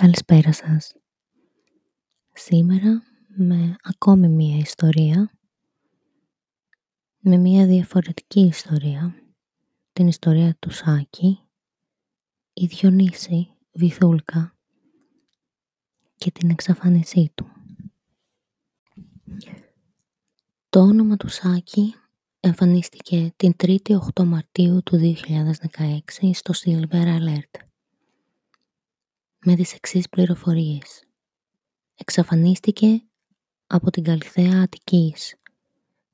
Καλησπέρα σας. Σήμερα με ακόμη μία ιστορία, με μία διαφορετική ιστορία, την ιστορία του Σάκη, η Διονύση Βυθούλκα και την εξαφάνισή του. Το όνομα του Σάκη εμφανίστηκε την 3η 8 Μαρτίου του 2016 στο Silver Alert με τις εξής πληροφορίες. Εξαφανίστηκε από την Καλυθέα Αττικής.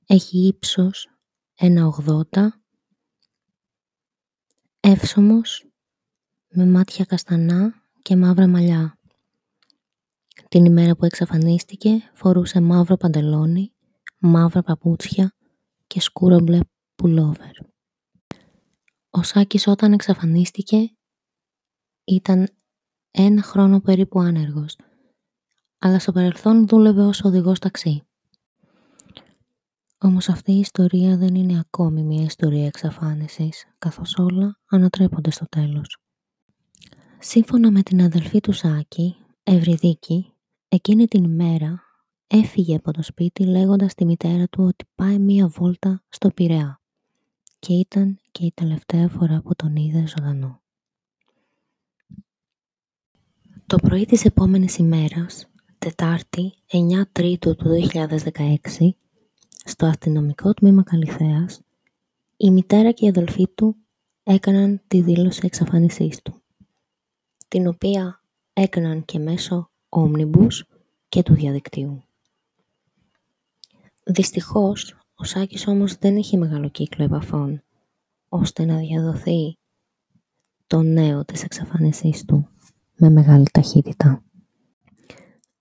Έχει ύψος 1,80, εύσωμος, με μάτια καστανά και μαύρα μαλλιά. Την ημέρα που εξαφανίστηκε φορούσε μαύρο παντελόνι, μαύρα παπούτσια και σκούρο μπλε πουλόβερ. Ο Σάκης όταν εξαφανίστηκε ήταν ένα χρόνο περίπου άνεργος, αλλά στο παρελθόν δούλευε ως οδηγός ταξί. Όμως αυτή η ιστορία δεν είναι ακόμη μια ιστορία εξαφάνισης, καθώς όλα ανατρέπονται στο τέλος. Σύμφωνα με την αδελφή του Σάκη, Ευρυδίκη, εκείνη την ημέρα έφυγε από το σπίτι λέγοντας στη μητέρα του ότι πάει μία βόλτα στο Πειραιά και ήταν και η τελευταία φορά που τον είδε ζωντανό. Το πρωί της επόμενης ημέρας, Τετάρτη 9 Τρίτου του 2016, στο αστυνομικό τμήμα Καλυθέας, η μητέρα και η αδελφή του έκαναν τη δήλωση εξαφάνισής του, την οποία έκαναν και μέσω Omnibus και του διαδικτύου. Δυστυχώς, ο Σάκης όμως δεν είχε μεγάλο κύκλο επαφών, ώστε να διαδοθεί το νέο της εξαφάνισής του με μεγάλη ταχύτητα.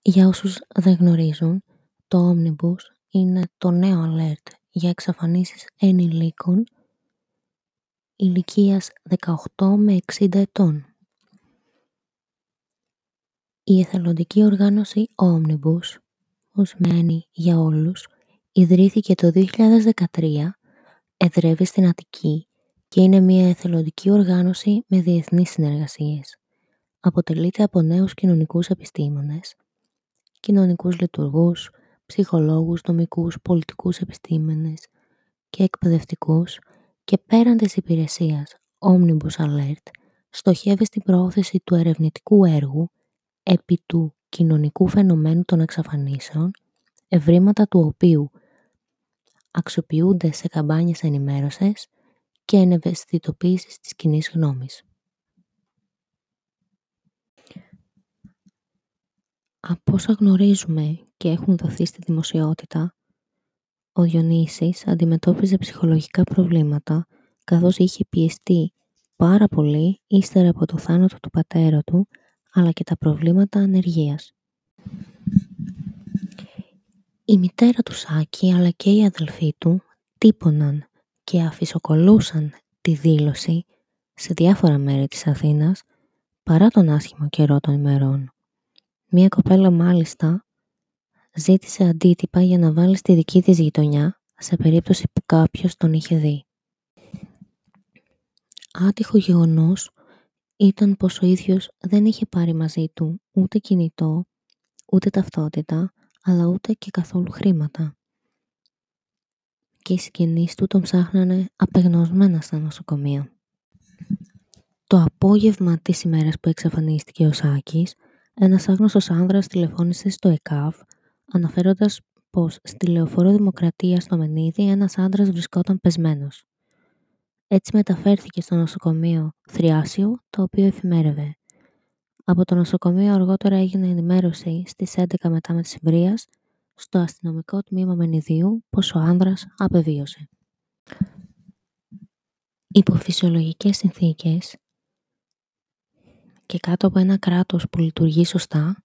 Για όσους δεν γνωρίζουν, το Omnibus είναι το νέο alert για εξαφανίσεις ενηλίκων ηλικίας 18 με 60 ετών. Η εθελοντική οργάνωση Omnibus, ως μένει για όλους, ιδρύθηκε το 2013, εδρεύει στην Αττική και είναι μια εθελοντική οργάνωση με διεθνείς συνεργασίες αποτελείται από νέους κοινωνικούς επιστήμονες, κοινωνικούς λειτουργούς, ψυχολόγους, νομικούς, πολιτικούς επιστήμονες και εκπαιδευτικούς και πέραν της υπηρεσίας Omnibus Alert στοχεύει στην προώθηση του ερευνητικού έργου επί του κοινωνικού φαινομένου των εξαφανίσεων, ευρήματα του οποίου αξιοποιούνται σε καμπάνιες ενημέρωσης και ενευαισθητοποίησης της κοινής γνώμης. Από όσα γνωρίζουμε και έχουν δοθεί στη δημοσιότητα, ο Διονύσης αντιμετώπιζε ψυχολογικά προβλήματα καθώς είχε πιεστεί πάρα πολύ ύστερα από το θάνατο του πατέρα του αλλά και τα προβλήματα ανεργίας. Η μητέρα του Σάκη αλλά και οι αδελφοί του τύπωναν και αφισοκολούσαν τη δήλωση σε διάφορα μέρη της Αθήνας παρά τον άσχημο καιρό των ημερών. Μία κοπέλα μάλιστα ζήτησε αντίτυπα για να βάλει στη δική της γειτονιά σε περίπτωση που κάποιος τον είχε δει. Άτυχο γεγονός ήταν πως ο ίδιος δεν είχε πάρει μαζί του ούτε κινητό, ούτε ταυτότητα, αλλά ούτε και καθόλου χρήματα. Και οι συγγενείς του τον ψάχνανε απεγνωσμένα στα νοσοκομεία. Το απόγευμα της ημέρας που εξαφανίστηκε ο Σάκης, ένας άγνωστος άνδρας τηλεφώνησε στο ΕΚΑΒ αναφέροντας πως στη λεωφόρο Δημοκρατία στο Μενίδη ένας άντρας βρισκόταν πεσμένος. Έτσι μεταφέρθηκε στο νοσοκομείο Θριάσιο, το οποίο εφημέρευε. Από το νοσοκομείο αργότερα έγινε ενημέρωση στις 11 μετά μεσημβρίας στο αστυνομικό τμήμα Μενιδίου πως ο άνδρας απεβίωσε. Υπό φυσιολογικές συνθήκες, και κάτω από ένα κράτος που λειτουργεί σωστά,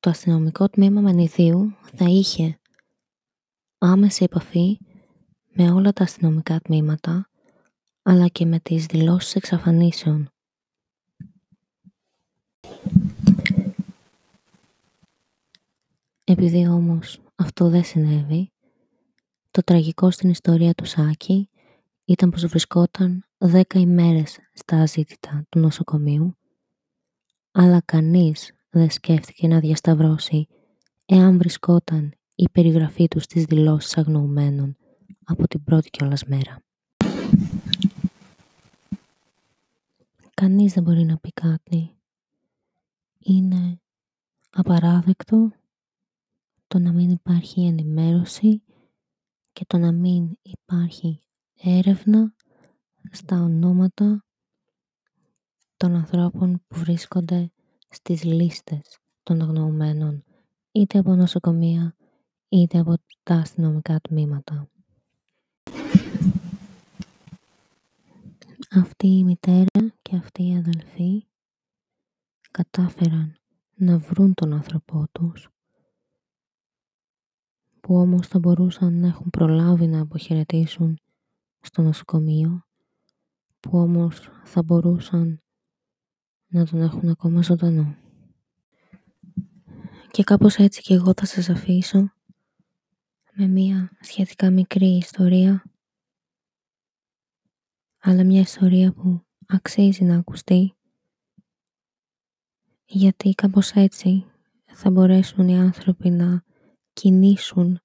το αστυνομικό τμήμα Μενιδίου θα είχε άμεση επαφή με όλα τα αστυνομικά τμήματα, αλλά και με τις δηλώσεις εξαφανίσεων. Επειδή όμως αυτό δεν συνέβη, το τραγικό στην ιστορία του Σάκη ήταν πως βρισκόταν δέκα ημέρες στα αζήτητα του νοσοκομείου, αλλά κανείς δεν σκέφτηκε να διασταυρώσει εάν βρισκόταν η περιγραφή του στις δηλώσεις αγνοουμένων από την πρώτη κιόλας μέρα. Κανείς δεν μπορεί να πει κάτι. Είναι απαράδεκτο το να μην υπάρχει ενημέρωση και το να μην υπάρχει έρευνα στα ονόματα των ανθρώπων που βρίσκονται στις λίστες των αγνοωμένων είτε από νοσοκομεία είτε από τα αστυνομικά τμήματα. Αυτή η μητέρα και αυτή η αδελφή κατάφεραν να βρουν τον άνθρωπό τους που όμως θα μπορούσαν να έχουν προλάβει να αποχαιρετήσουν στο νοσοκομείο που όμως θα μπορούσαν να τον έχουν ακόμα ζωντανό. Και κάπως έτσι και εγώ θα σας αφήσω με μία σχετικά μικρή ιστορία αλλά μια ιστορία που αξίζει να ακουστεί γιατί κάπως έτσι θα μπορέσουν οι άνθρωποι να κινήσουν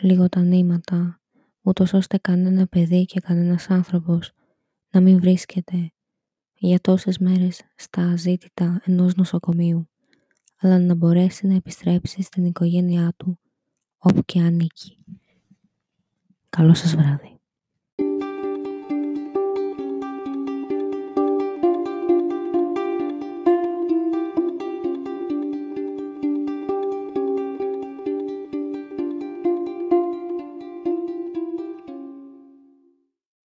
λίγο τα νήματα ούτως ώστε κανένα παιδί και κανένας άνθρωπος να μην βρίσκεται για τόσες μέρες στα αζήτητα ενός νοσοκομείου αλλά να μπορέσει να επιστρέψει στην οικογένειά του όπου και ανήκει. Καλό σας βράδυ.